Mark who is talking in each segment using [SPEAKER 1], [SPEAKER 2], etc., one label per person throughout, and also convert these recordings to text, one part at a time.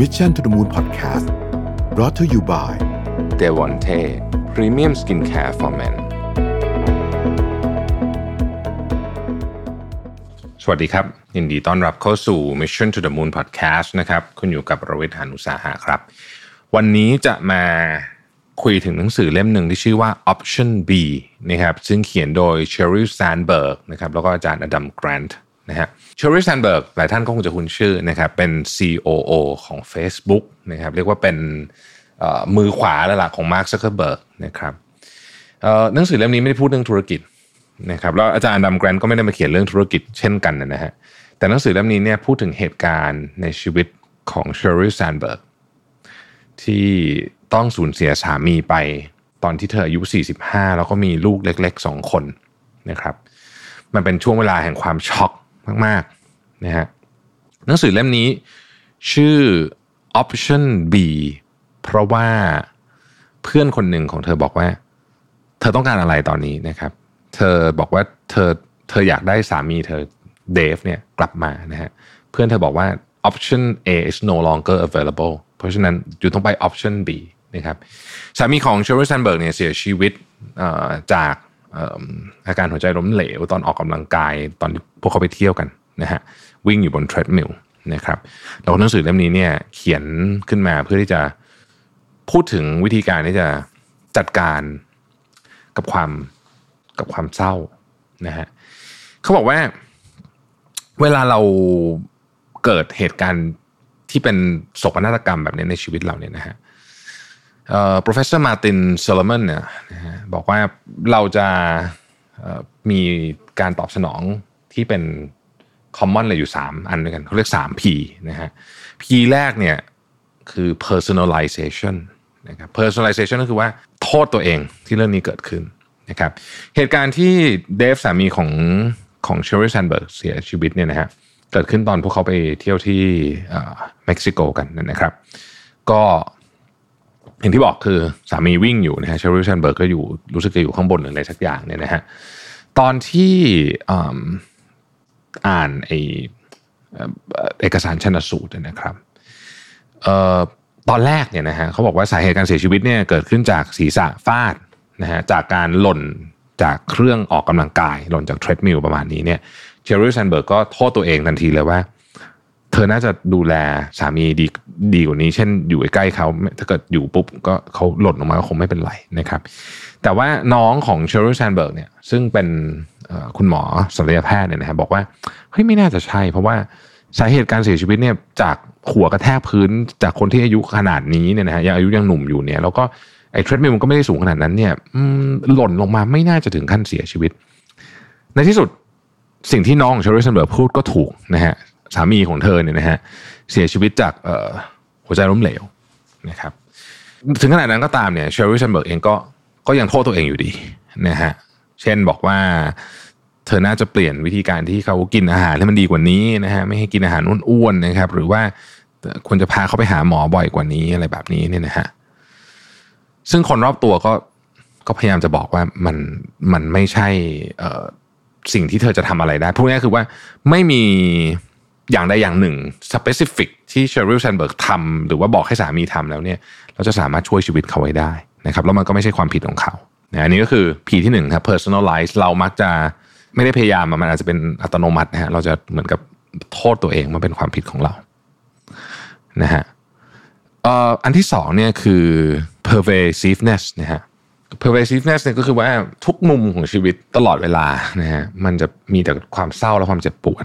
[SPEAKER 1] Mission to the Moon Podcast brought to you by
[SPEAKER 2] d e v o n t e Premium Skincare for Men สวัสดีครับ ยินดีต้อนรับเข้าสู่ Mission to the Moon Podcast นะครับคุณอยู่กับรวิทยานุสาหะครับ วันนี้จะมาคุยถึงหนังสือเล่มหนึ่งที่ชื่อว่า Option B นะครับซึ่งเขียนโดย Sheryl Sandberg นะครับแล้วก็อาจารย์อดัมแกรนท์ นะฮะเชอร์รี่แซนเบิร์กหลายท่านก็คงจะคุ้นชื่อนะครับเป็น COO ของ Facebook นะครับเรียกว่าเป็นมือขวาแล้วล่ะของมาร์คซักเคอร์เบิร์กนะครับหนังสือเล่มนี้ไม่ได้พูดเรื่องธุรกิจนะครับแล้วอาจารย์อดัมแกรนต์ก็ไม่ได้มาเขียนเรื่องธุรกิจเช่นกันนะฮะแต่หนังสือเล่มนี้เนี่ยพูดถึงเหตุการณ์ในชีวิตของเชอร์รี่แซนเบิร์กที่ต้องสูญเสียสามีไปตอนที่เธออายุ 45 แล้วก็มีลูกเล็กๆ 2 คนนะครับมันเป็นช่วงเวลาแห่งความช็อก มากๆนะฮะหนังสือเล่มนี้ชื่อ option B เพราะว่าเพื่อนคนหนึ่งของเธอบอกว่า เธอต้องการอะไรตอนนี้นะครับ เธอบอกว่าเธอเธออยากได้สามีเธอเดฟเนี่ยกลับมานะฮะเพื่อนเธอบอกว่า option A is no longer available เพราะฉะนั้นอยู่ต้องไป option B นะครับสามีของเชอร์รี่แซนเบิร์กเนี่ยเสียชีวิตจาก อาการหัวใจล้มเหลวตอนออกกำลังกายตอนพวกเขาไปเที่ยวกันนะฮะวิ่งอยู่บน treadmill นะครับแล้วหนังสือเล่มนี้เนี่ยเขียนขึ้นมาเพื่อที่จะพูดถึงวิธีการที่จะจัดการกับความกับความเศร้านะฮะเขาบอกว่า เวลาเราเกิดเหตุการณ์ที่เป็นโศกนาฏกรรมแบบนี้ในชีวิตเราเนี่ยนะฮะ professor Martin Solomon เนี่ยบอกว่าเราจะมีการตอบสนองที่เป็น common เลยอยู่ 3 อันด้วยกันเขาเรียก 3 P นะฮะ P แรกเนี่ยคือ personalization นะครับ personalization ก็คือว่าโทษตัวเองที่เรื่องนี้เกิดขึ้นนะครับ เหตุการณ์ที่เดฟสามีของของเชอร์รี่แซนเบิร์กเสียชีวิตเนี่ยนะฮะเกิดขึ้นตอนพวกเขาไปเที่ยวที่เม็กซิโกกันนะครับ ก็ อย่างที่บอกคือสามีวิ่งอยู่นะฮะเชอร์รี่แซนเบิร์กก็อยู่รู้สึกจะอยู่ข้างบนหรืออะไรสักอย่างเนี่ยนะฮะตอนที่อ่านไอเอกสารชันสูตรนะครับตอนแรกเนี่ยนะฮะเขาบอกว่าสาเหตุการเสียชีวิตเนี่ยเกิดขึ้นจากศีรษะฟาดนะฮะจากการหล่นจากเครื่องออกกำลังกาย หล่นจาก treadmill ประมาณนี้เนี่ยเชอร์รี่แซนเบิร์กก็โทษตัวเองทันทีเลยว่า เธอน่าจะดูแลสามีดีดีกว่านี้ เช่นอยู่ใกล้เขาถ้าเกิดอยู่ปุ๊บก็เขาหล่นลงมาก็คงไม่เป็นไรนะครับ แต่ว่าน้องของเชอร์รี่แซนเบิร์กเนี่ยซึ่งเป็นคุณหมอศัลยแพทย์เนี่ยนะครับบอกว่าเฮ้ยไม่น่าจะใช่ เพราะว่าสาเหตุการเสียชีวิตเนี่ยจากหัวกระแทกพื้นจากคนที่อายุขนาดนี้เนี่ยนะฮะยังอายุยังหนุ่มอยู่เนี่ยแล้วก็ไอ้ treadmill มันก็ไม่ได้สูงขนาดนั้นเนี่ยหล่นลงมาไม่น่าจะถึงขั้นเสียชีวิต ในที่สุดสิ่งที่น้องเชอร์รี่แซนเบิร์กพูดก็ถูกนะฮะ สามีของเธอเนี่ยนะฮะเสียชีวิตจากหัวใจล้มเหลวนะครับถึงขนาดนั้นก็ตามเนี่ยเชอร์รี่แซนเบิร์กเองก็ก็ยังโทษตัวเองอยู่ดีนะฮะเช่นบอกว่าเธอน่าจะเปลี่ยนวิธีการที่เขากินอาหารให้มันดีกว่านี้นะฮะไม่ให้กินอาหารอ้วนๆนะครับ หรือว่าควรจะพาเขาไปหาหมอบ่อยกว่านี้อะไรแบบนี้เนี่ยนะฮะซึ่งคนรอบตัวก็ก็พยายามจะบอกว่ามันมันไม่ใช่สิ่งที่เธอจะทำอะไรได้พูดง่ายคือว่าไม่มี อย่างใดอย่างหนึ่ง specific ที่เชอริลแซนเบิร์กทำหรือว่าบอกให้สามีทำแล้วเนี่ย เราจะสามารถช่วยชีวิตเขาไว้ได้นะครับแล้วมันก็ไม่ใช่ความผิดของเขาอันนี้ก็คือ P ที่หนึ่งครับ personalize เรามักจะไม่ได้พยายามมันอาจจะเป็นอัตโนมัตินะฮะเราจะเหมือนกับโทษตัวเองมันเป็นความผิดของเรานะฮะอันที่สองเนี่ยคือ pervasiveness นะฮะ pervasiveness เนี่ยก็คือว่าทุกมุมของชีวิตตลอดเวลานะฮะมันจะมีแต่ความเศร้าและความเจ็บปวด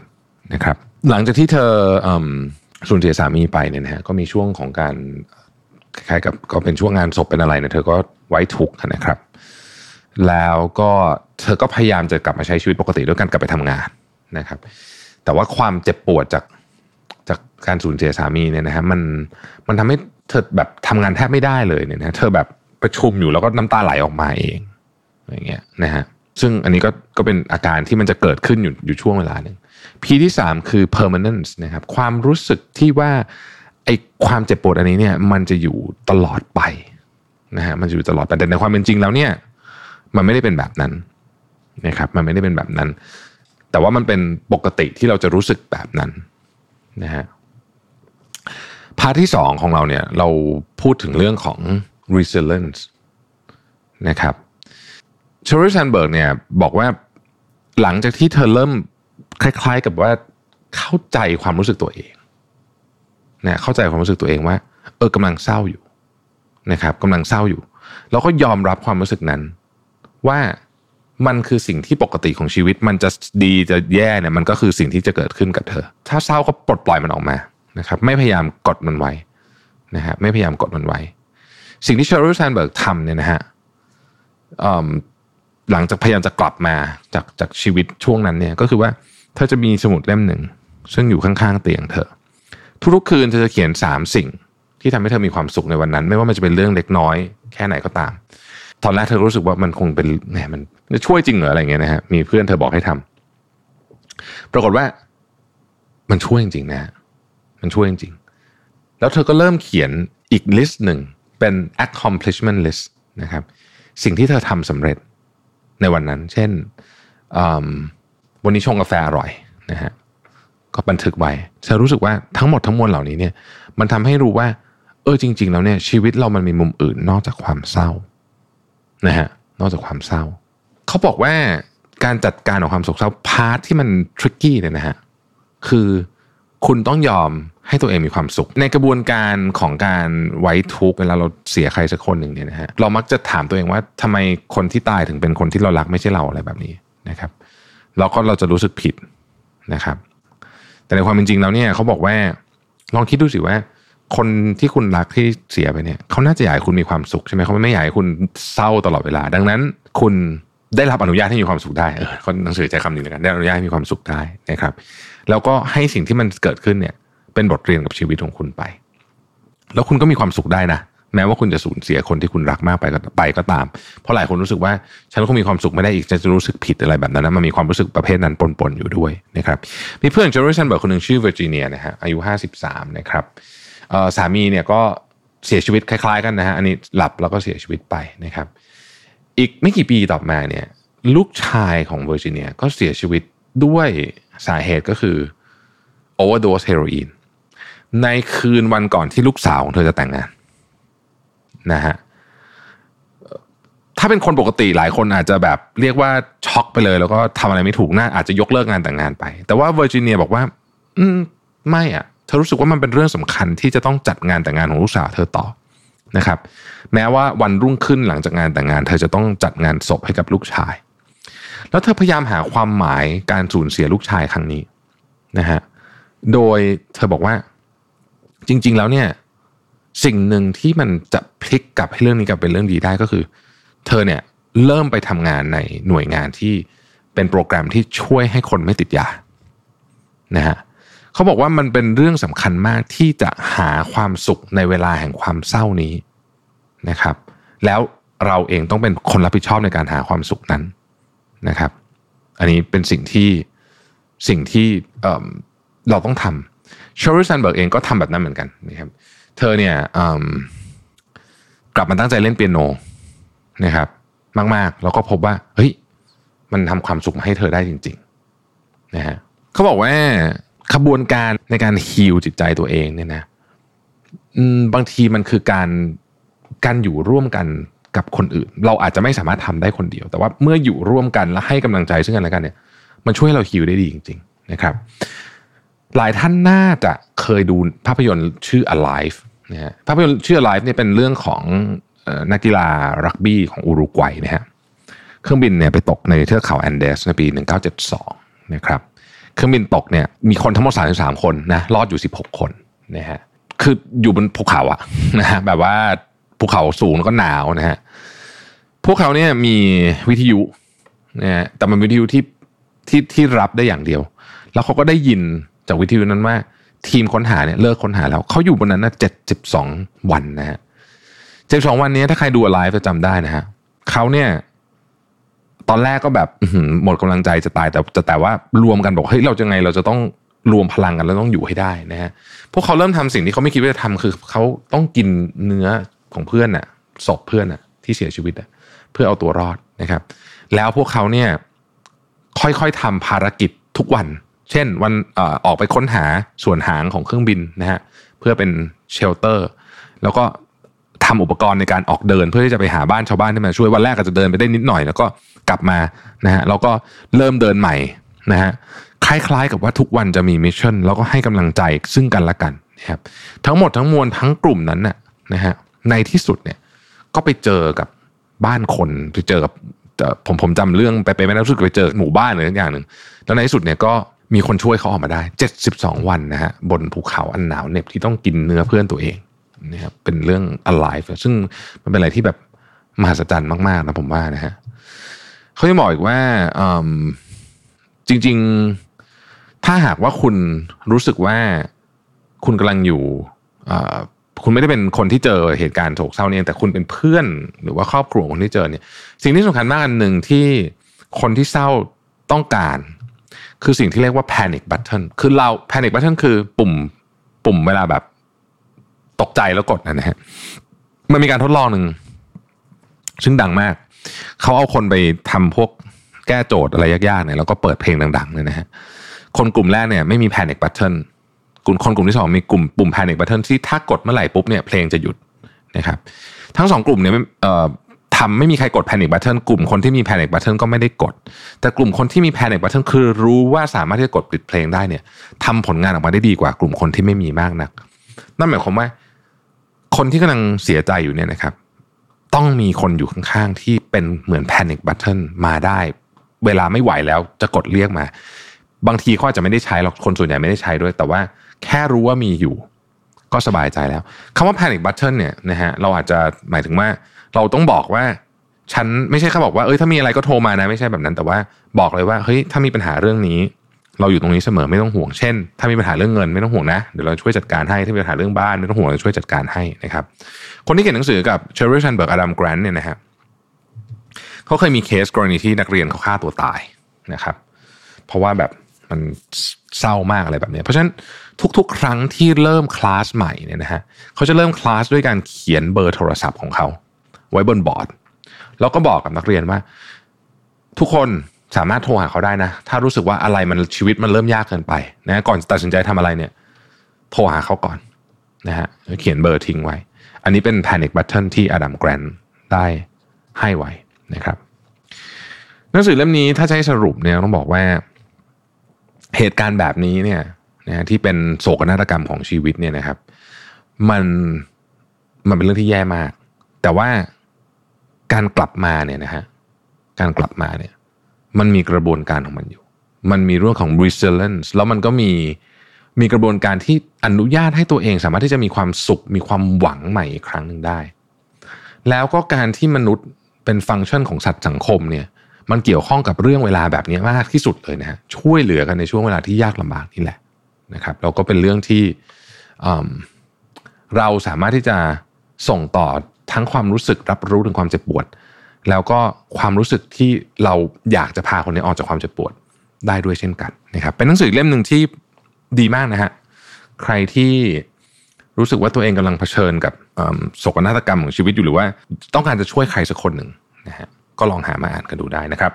[SPEAKER 2] นะครับ หลังจากที่เธอสูญเสียสามีไปเนี่ยนะฮะก็มีช่วงของการคล้ายกับก็เป็นช่วงงานศพเป็นอะไรเนี่ยเธอก็ไว้ทุกข์นะครับ แล้วก็เธอก็พยายามจะกลับมาใช้ชีวิตปกติด้วยการกลับไปทำงานนะครับ แต่ว่าความเจ็บปวดจากจากการสูญเสียสามีเนี่ยนะฮะมันมันทำให้เธอแบบทำงานแทบไม่ได้เลยเนี่ยนะเธอแบบประชุมอยู่แล้วก็น้ำตาไหลออกมาเองอย่างเงี้ยนะฮะซึ่งอันนี้ก็ก็เป็นอาการที่มันจะเกิดขึ้นอยู่อยู่ช่วงเวลาหนึ่ง P ที่สามคือ permanence นะครับความรู้สึกที่ว่าไอ้ความเจ็บปวดอันนี้เนี่ยมันจะอยู่ตลอดไปนะฮะมันจะอยู่ตลอดไปแต่ในความเป็นจริงแล้วเนี่ยมันไม่ได้เป็นแบบนั้นนะครับมันไม่ได้เป็นแบบนั้น แต่ว่ามันเป็นปกติที่เราจะรู้สึกแบบนั้นนะฮะ part ที่สองของเราเนี่ยเราพูดถึงเรื่องของ resilience นะครับเชอร์รี่แซนเบิร์กเนี่ยบอกว่าหลังจากที่เธอเริ่ม คล้ายๆกับว่าเข้าใจความรู้สึกตัวเองนะเข้าใจความรู้สึกตัวเองว่า เออกำลังเศร้าอยู่นะครับกำลังเศร้าอยู่ แล้วก็ยอมรับความรู้สึกนั้น ว่ามันคือสิ่งที่ปกติของชีวิต มันจะดีจะแย่เนี่ยมันก็คือสิ่งที่จะเกิดขึ้นกับเธอ ถ้าเศร้าก็ปลดปล่อยมันออกมานะครับไม่พยายามกดมันไว้นะฮะไม่พยายามกดมันไว้ สิ่งที่เชอร์รี่แซนเบิร์กทำเนี่ยนะฮะหลังจากพยายามจะกลับมาจากจากชีวิตช่วงนั้นเนี่ยก็คือว่า เธอจะมีสมุดเล่มหนึ่ง ซึ่งอยู่ข้างๆเตียงเธอ ทุกๆคืนเธอจะเขียนสามสิ่ง ที่ทำให้เธอมีความสุขในวันนั้น ไม่ว่ามันจะเป็นเรื่องเล็กน้อยแค่ไหนก็ตาม ตอนแรกเธอรู้สึกว่ามันคงเป็นแหมมันจะช่วยจริงเหรออะไรเงี้ยนะฮะมีเพื่อนเธอบอกให้ทำปรากฏว่า มันช่วยจริงๆนะ มันช่วยจริงๆแล้วเธอก็เริ่มเขียนอีกลิสต์หนึ่งเป็น accomplishment list นะครับ สิ่งที่เธอทำสำเร็จในวันนั้น เช่น วันนี้ชงกาแฟอร่อยนะฮะก็บันทึกไว้เธอรู้สึกว่าทั้งหมดทั้งมวลเหล่านี้เนี่ย มันทำให้รู้ว่า เออจริง ๆ แล้วเนี่ยชีวิตเรามันมีมุมอื่นนอกจากความเศร้านะฮะนอกจากความเศร้า เขาบอกว่าการจัดการของความโศกเศร้าพาร์ทที่มันทริกกี้เนี่ยนะฮะคือคุณต้องยอมให้ตัวเองมีความสุข ในกระบวนการของการไว้ทุกข์เวลาเราเสียใครสักคนหนึ่งเนี่ยนะฮะเรามักจะถามตัวเองว่าทำไมคนที่ตายถึงเป็นคนที่เรารักไม่ใช่เราอะไรแบบนี้นะครับ แล้วก็เราจะรู้สึกผิดนะครับ แต่ในความเป็นจริงแล้วเนี่ยเขาบอกว่าลองคิดดูสิว่า คนที่คุณรักที่เสียไปเนี่ยเขาน่าจะอยากให้คุณมีความสุขใช่ไหมเขาไม่อยากให้คุณเศร้าตลอดเวลา ดังนั้น คุณได้รับอนุญาตให้มีความสุขได้เออคนหนังสือใจคำนี้เลยกันได้อนุญาตให้มีความสุขได้นะครับ แล้วก็ให้สิ่งที่มันเกิดขึ้นเนี่ย เป็นบทเรียนกับชีวิตของคุณไป แล้วคุณก็มีความสุขได้นะ แม้ว่าคุณจะสูญเสียคนที่คุณรักมากไปก็ไปก็ตาม เพราะหลายคนรู้สึกว่าฉันคงมีความสุขไม่ได้อีกจะรู้สึกผิดอะไรแบบนั้นนะมันมีความรู้สึกประเภทนั้นปนๆอยู่ด้วยนะครับมีเพื่อนเชอร์รี่แซนเบิร์กคนหนึ่งชื่อเวอร์จิเนียนะฮะอายุ 53 นะครับสามีเนี่ยก็เสียชีวิตคล้ายๆกันนะฮะอันนี้หลับแล้วก็เสียชีวิตไปนะครับ อีกไม่กี่ปีต่อมาเนี่ยลูกชายของเวอร์จิเนียก็เสียชีวิตด้วยสาเหตุก็คือโอเวอร์โดสเฮโรอีนในคืนวันก่อนที่ลูกสาวของเธอจะแต่งงาน นะฮะถ้าเป็นคนปกติหลายคนอาจจะแบบเรียกว่าช็อกไปเลย แล้วก็ทำอะไรไม่ถูกน่าอาจจะยกเลิกงานแต่งงานไป แต่ว่าเวอร์จิเนียบอกว่า อืมไม่อะ่ะเธอรู้สึกว่ามันเป็นเรื่องสำคัญที่จะต้องจัดงานแต่งงานของลูกสาวเธอต่อนะครับ แม้ว่าวันรุ่งขึ้นหลังจากงานแต่งงาน เธอจะต้องจัดงานศพให้กับลูกชาย แล้วเธอพยายามหาความหมายการสูญเสียลูกชายครั้งนี้นะฮะโดยเธอบอกว่า จริง ๆ แล้วเนี่ย สิ่งหนึ่งที่มันจะพลิกกลับให้เรื่องนี้กลับเป็นเรื่องดีได้ก็คือ เธอเนี่ยเริ่มไปทำงานในหน่วยงานที่เป็นโปรแกรมที่ช่วยให้คนไม่ติดยานะฮะเขาบอกว่ามันเป็นเรื่องสำคัญมากที่จะหาความสุขในเวลาแห่งความเศร้านี้นะครับ แล้วเราเองต้องเป็นคนรับผิดชอบในการหาความสุขนั้นนะครับ อันนี้เป็นสิ่งที่สิ่งที่เราต้องทำชอริสันเบิร์กเองก็ทำแบบนั้นเหมือนกันนะครับ เธอเนี่ยกลับมาตั้งใจเล่นเปียโนนะครับ มากๆ แล้วก็พบว่า เฮ้ย มันทำความสุขให้เธอได้จริงๆนะฮะเขาบอกว่าขบวนการในการฮิลจิตใจตัวเองเนี่ยนะบางทีมันคือการการอยู่ร่วมกันกับคนอื่น เราอาจจะไม่สามารถทำได้คนเดียว แต่ว่าเมื่ออยู่ร่วมกันและให้กำลังใจซึ่งกันและกันเนี่ย มันช่วยเราฮิลได้ดีจริง ๆ นะครับ หลายท่านน่าจะเคยดูภาพยนตร์ชื่อ Alive นะฮะภาพยนตร์ชื่อ Alive เนี่ยเป็นเรื่องของนักกีฬารักบี้ของอุรุกวัยนะฮะเครื่องบินเนี่ยไปตกในเทือกเขาแอนเดสในปี 1972 นะครับเครื่องบินตกเนี่ยมีคนทั้งหมด 33 คนนะรอดอยู่ 16 คนนะฮะคืออยู่บนภูเขาอะนะฮะแบบว่าภูเขาสูงแล้วก็หนาวนะฮะพวกเขาเนี่ยมีวิทยุนะฮะแต่มันวิทยุที่ที่ที่รับได้อย่างเดียว แล้วเขาก็ได้ยินจากวิทยุนั้นว่า ทีมค้นหาเนี่ยเลิกค้นหาแล้วเขาอยู่บนนั้นนะเจ็ดสิบสองวันนะฮะเจ็ดสองวันนี้ถ้าใครดูไลฟ์จะจำได้นะฮะเขาเนี่ยตอนแรกก็แบบหมดกำลังใจจะตายแต่แต่แต่ว่า รวมกันบอกเฮ้ยเราจะไงเราจะต้องรวมพลังกันแล้วต้องอยู่ให้ได้นะฮะพวกเขาเริ่มทำสิ่งที่เขาไม่คิดว่าจะทำคือเขาต้องกินเนื้อของเพื่อนน่ะศพเพื่อนน่ะ ที่เสียชีวิตอะเพื่อเอาตัวรอดนะครับ แล้วพวกเขาเนี่ยค่อยๆทำภารกิจทุกวัน เช่นวันออกไปค้นหาส่วนหางของเครื่องบินนะฮะเพื่อเป็นเชลเตอร์ แล้วก็ทำอุปกรณ์ในการออกเดิน เพื่อที่จะไปหาบ้านชาวบ้านที่มาช่วยวันแรกก็จะเดินไปได้นิดหน่อย แล้วก็กลับมานะฮะแล้วก็เริ่มเดินใหม่นะฮะคล้ายๆกับว่าทุกวันจะมีมิชชั่นแล้วก็ให้กำลังใจซึ่งกันและกันนะครับทั้งหมดทั้งมวลทั้งกลุ่มนั้นน่ะนะฮะในที่สุดเนี่ยก็ไปเจอกับบ้านคนไปเจอกับผมผมจำเรื่องไปไปไม่ได้รู้สึกไปเจอหมู่บ้านหรืออย่างหนึ่งแล้วในที่สุดเนี่ยก็ มีคนช่วยเขาออกมาได้ 72 วันนะฮะบนภูเขาอันหนาวเหน็บที่ต้องกินเนื้อเพื่อนตัวเองนะครับเป็นเรื่อง alive ซึ่งมันเป็นอะไรที่แบบมหัศจรรย์มาก ๆ นะผมว่านะฮะเขาจะบอกอีกว่าจริง ๆ ถ้าหากว่าคุณรู้สึกว่าคุณกำลังอยู่คุณไม่ได้เป็นคนที่เจอเหตุการณ์โศกเศร้าเนี่ยแต่คุณเป็นเพื่อนหรือว่าครอบครัวคนที่เจอเนี่ย สิ่งที่สำคัญมากอันหนึ่งที่คนที่เศร้าต้องการ คือสิ่งที่เรียกว่า panic button คือเรา panic button คือปุ่มปุ่มเวลาแบบตกใจแล้วกดนะฮะมันมีการทดลองหนึ่งซึ่งดังมาก เขาเอาคนไปทำพวกแก้โจทย์อะไรยากๆเนี่ยแล้วก็เปิดเพลงดังๆเลยนะฮะคนกลุ่มแรกเนี่ยไม่มี panic button กลุ่มคนกลุ่มที่สองมีกลุ่มปุ่ม panic button ที่ถ้ากดเมื่อไหร่ปุ๊บเนี่ยเพลงจะหยุดนะครับ ทั้งสองกลุ่มเนี่ย ทำไม่มีใครกด panic button กลุ่มคนที่มี panic button ก็ไม่ได้กด แต่กลุ่มคนที่มี panic button คือรู้ว่าสามารถที่จะกดปิดเพลงได้เนี่ยทำผลงานออกมาได้ดีกว่ากลุ่มคนที่ไม่มีมากนัก นั่นหมายความว่าคนที่กำลังเสียใจอยู่เนี่ยนะครับ ต้องมีคนอยู่ข้างๆที่เป็นเหมือน panic button มาได้ เวลาไม่ไหวแล้วจะกดเรียกมา บางทีเขาอาจจะไม่ได้ใช้หรอกคนส่วนใหญ่ไม่ได้ใช้ด้วย แต่ว่าแค่รู้ว่ามีอยู่ก็สบายใจแล้วคำว่า panic button เนี่ยนะฮะเราอาจจะหมายถึงว่า เราต้องบอกว่า ฉันไม่ใช่แค่บอกว่าเอ้ยถ้ามีอะไรก็โทรมานะไม่ใช่แบบนั้น แต่ว่าบอกเลยว่าเฮ้ยถ้ามีปัญหาเรื่องนี้ เราอยู่ตรงนี้เสมอไม่ต้องห่วงเช่น ถ้ามีปัญหาเรื่องเงินไม่ต้องห่วงนะเดี๋ยวเราช่วยจัดการให้ถ้ามีปัญหาเรื่องบ้านไม่ต้องห่วงเราช่วยจัดการให้นะครับ คนที่เขียนหนังสือกับเชอร์รี่แซนเบิร์กอดัมแกรนต์เนี่ยนะฮะเขาเคยมีเคสกรณีที่นักเรียนเขาฆ่าตัวตายนะครับ เพราะว่าแบบมันเศร้ามากอะไรแบบนี้ เพราะฉะนั้นทุกๆ ครั้งที่เริ่มคลาสใหม่เนี่ยนะฮะเขาจะเริ่มคลาสด้วยการเขียนเบอร์โทรศัพท์ของเขา ไว้บนบอร์ด แล้วก็บอกกับนักเรียนว่า ทุกคนสามารถโทรหาเขาได้นะ ถ้ารู้สึกว่าอะไรมันชีวิตมันเริ่มยากเกินไปนะก่อนตัดสินใจทำอะไรเนี่ย โทรหาเขาก่อนนะฮะเขียนเบอร์ทิ้งไว้ อันนี้เป็น panic button ที่อดัมแกรนได้ให้ไว้นะครับหนังสือเล่มนี้ถ้าใช้สรุปเนี่ยต้องบอกว่า เหตุการณ์แบบนี้เนี่ยนะที่เป็นโศกนาฏกรรมของชีวิตเนี่ยนะครับ มันมันเป็นเรื่องที่แย่มาก แต่ว่า การกลับมาเนี่ยนะฮะการกลับมาเนี่ยมันมีกระบวนการของมันอยู่ มันมีเรื่องของ resilience แล้วมันก็มีมีกระบวนการที่อนุญาตให้ตัวเองสามารถที่จะมีความสุข มีความหวังใหม่อีกครั้งหนึ่งได้ แล้วก็การที่มนุษย์เป็นฟังก์ชันของสัตว์สังคมเนี่ยมันเกี่ยวข้องกับเรื่องเวลาแบบนี้มากที่สุดเลยนะฮะช่วยเหลือกันในช่วงเวลาที่ยากลำบากนี่แหละนะครับเราก็เป็นเรื่องที่เราสามารถที่จะส่งต่อ ทั้งความรู้สึกรับรู้ถึงความเจ็บปวด แล้วก็ความรู้สึกที่เราอยากจะพาคนนี้ออกจากความเจ็บปวดได้ด้วยเช่นกันนะครับเป็นหนังสือเล่มหนึ่งที่ดีมากนะฮะใครที่รู้สึกว่าตัวเองกำลังเผชิญกับโศกนาฏกรรมของชีวิตอยู่หรือว่า ต้องการจะช่วยใครสักคนหนึ่งนะฮะก็ลองหามาอ่านกันดูได้นะครับ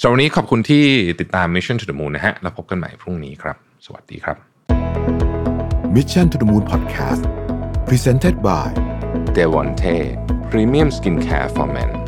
[SPEAKER 2] สำหรับวันนี้ขอบคุณที่ติดตาม Mission to the Moon นะฮะแล้วพบกันใหม่พรุ่งนี้ครับ สวัสดีครับ
[SPEAKER 1] Mission to the Moon Podcast Presented by
[SPEAKER 2] d e v o n t e Premium Skincare for Men